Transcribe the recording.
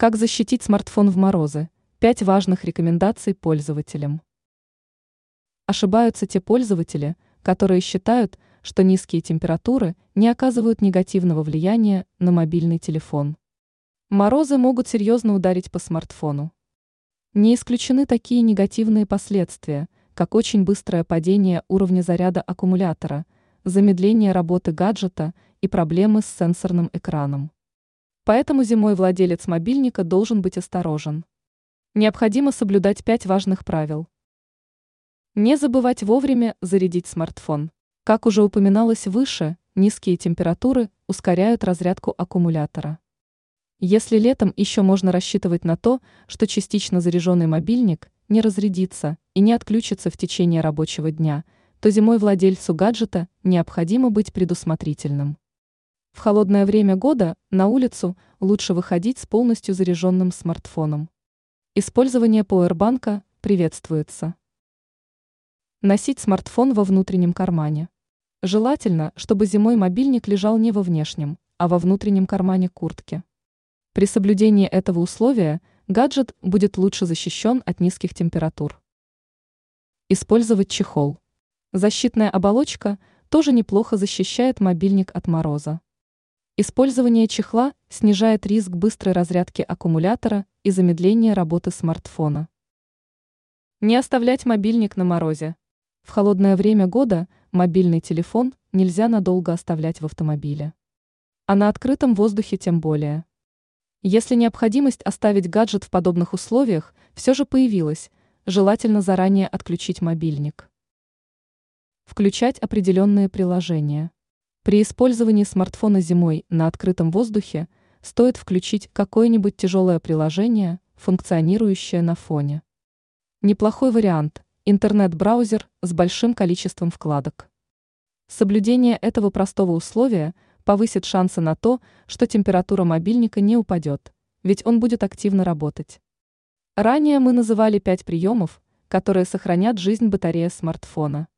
Как защитить смартфон в морозы? Пять важных рекомендаций пользователям. Ошибаются те пользователи, которые считают, что низкие температуры не оказывают негативного влияния на мобильный телефон. Морозы могут серьезно ударить по смартфону. Не исключены такие негативные последствия, как очень быстрое падение уровня заряда аккумулятора, замедление работы гаджета и проблемы с сенсорным экраном. Поэтому зимой владелец мобильника должен быть осторожен. Необходимо соблюдать пять важных правил. Не забывать вовремя зарядить смартфон. Как уже упоминалось выше, низкие температуры ускоряют разрядку аккумулятора. Если летом еще можно рассчитывать на то, что частично заряженный мобильник не разрядится и не отключится в течение рабочего дня, то зимой владельцу гаджета необходимо быть предусмотрительным. В холодное время года на улицу лучше выходить с полностью заряженным смартфоном. Использование пауэрбанка приветствуется. Носить смартфон во внутреннем кармане. Желательно, чтобы зимой мобильник лежал не во внешнем, а во внутреннем кармане куртки. При соблюдении этого условия гаджет будет лучше защищен от низких температур. Использовать чехол. Защитная оболочка тоже неплохо защищает мобильник от мороза. Использование чехла снижает риск быстрой разрядки аккумулятора и замедления работы смартфона. Не оставлять мобильник на морозе. В холодное время года мобильный телефон нельзя надолго оставлять в автомобиле. А на открытом воздухе тем более. Если необходимость оставить гаджет в подобных условиях все же появилась, желательно заранее отключить мобильник. Включать определенные приложения. При использовании смартфона зимой на открытом воздухе стоит включить какое-нибудь тяжелое приложение, функционирующее на фоне. Неплохой вариант – интернет-браузер с большим количеством вкладок. Соблюдение этого простого условия повысит шансы на то, что температура мобильника не упадет, ведь он будет активно работать. Ранее мы называли пять приемов, которые сохранят жизнь батареи смартфона.